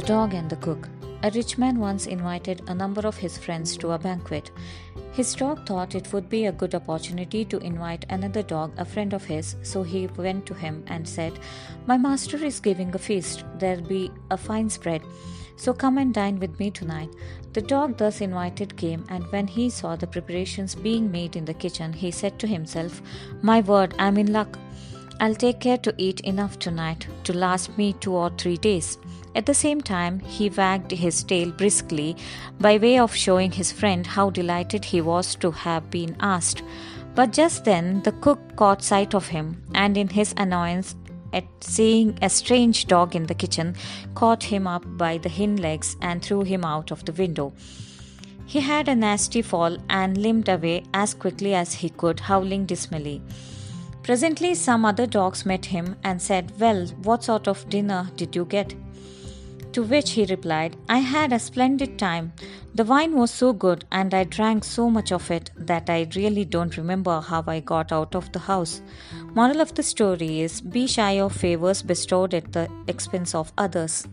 The Dog and the Cook. A rich man once invited a number of his friends to a banquet. His dog thought it would be a good opportunity to invite another dog, a friend of his, so he went to him and said, My master is giving a feast. There'll be a fine spread. So come and dine with me tonight. The dog, thus invited, came, and when he saw the preparations being made in the kitchen, he said to himself, My word, I'm in luck. I'll take care to eat enough tonight to last me two or three days. At the same time, he wagged his tail briskly by way of showing his friend how delighted he was to have been asked. But just then the cook caught sight of him, and in his annoyance at seeing a strange dog in the kitchen, caught him up by the hind legs and threw him out of the window. He had a nasty fall and limped away as quickly as he could, howling dismally. Presently, some other dogs met him and said, Well, what sort of dinner did you get? To which he replied, I had a splendid time. The wine was so good and I drank so much of it that I really don't remember how I got out of the house. Moral of the story is be shy of favors bestowed at the expense of others.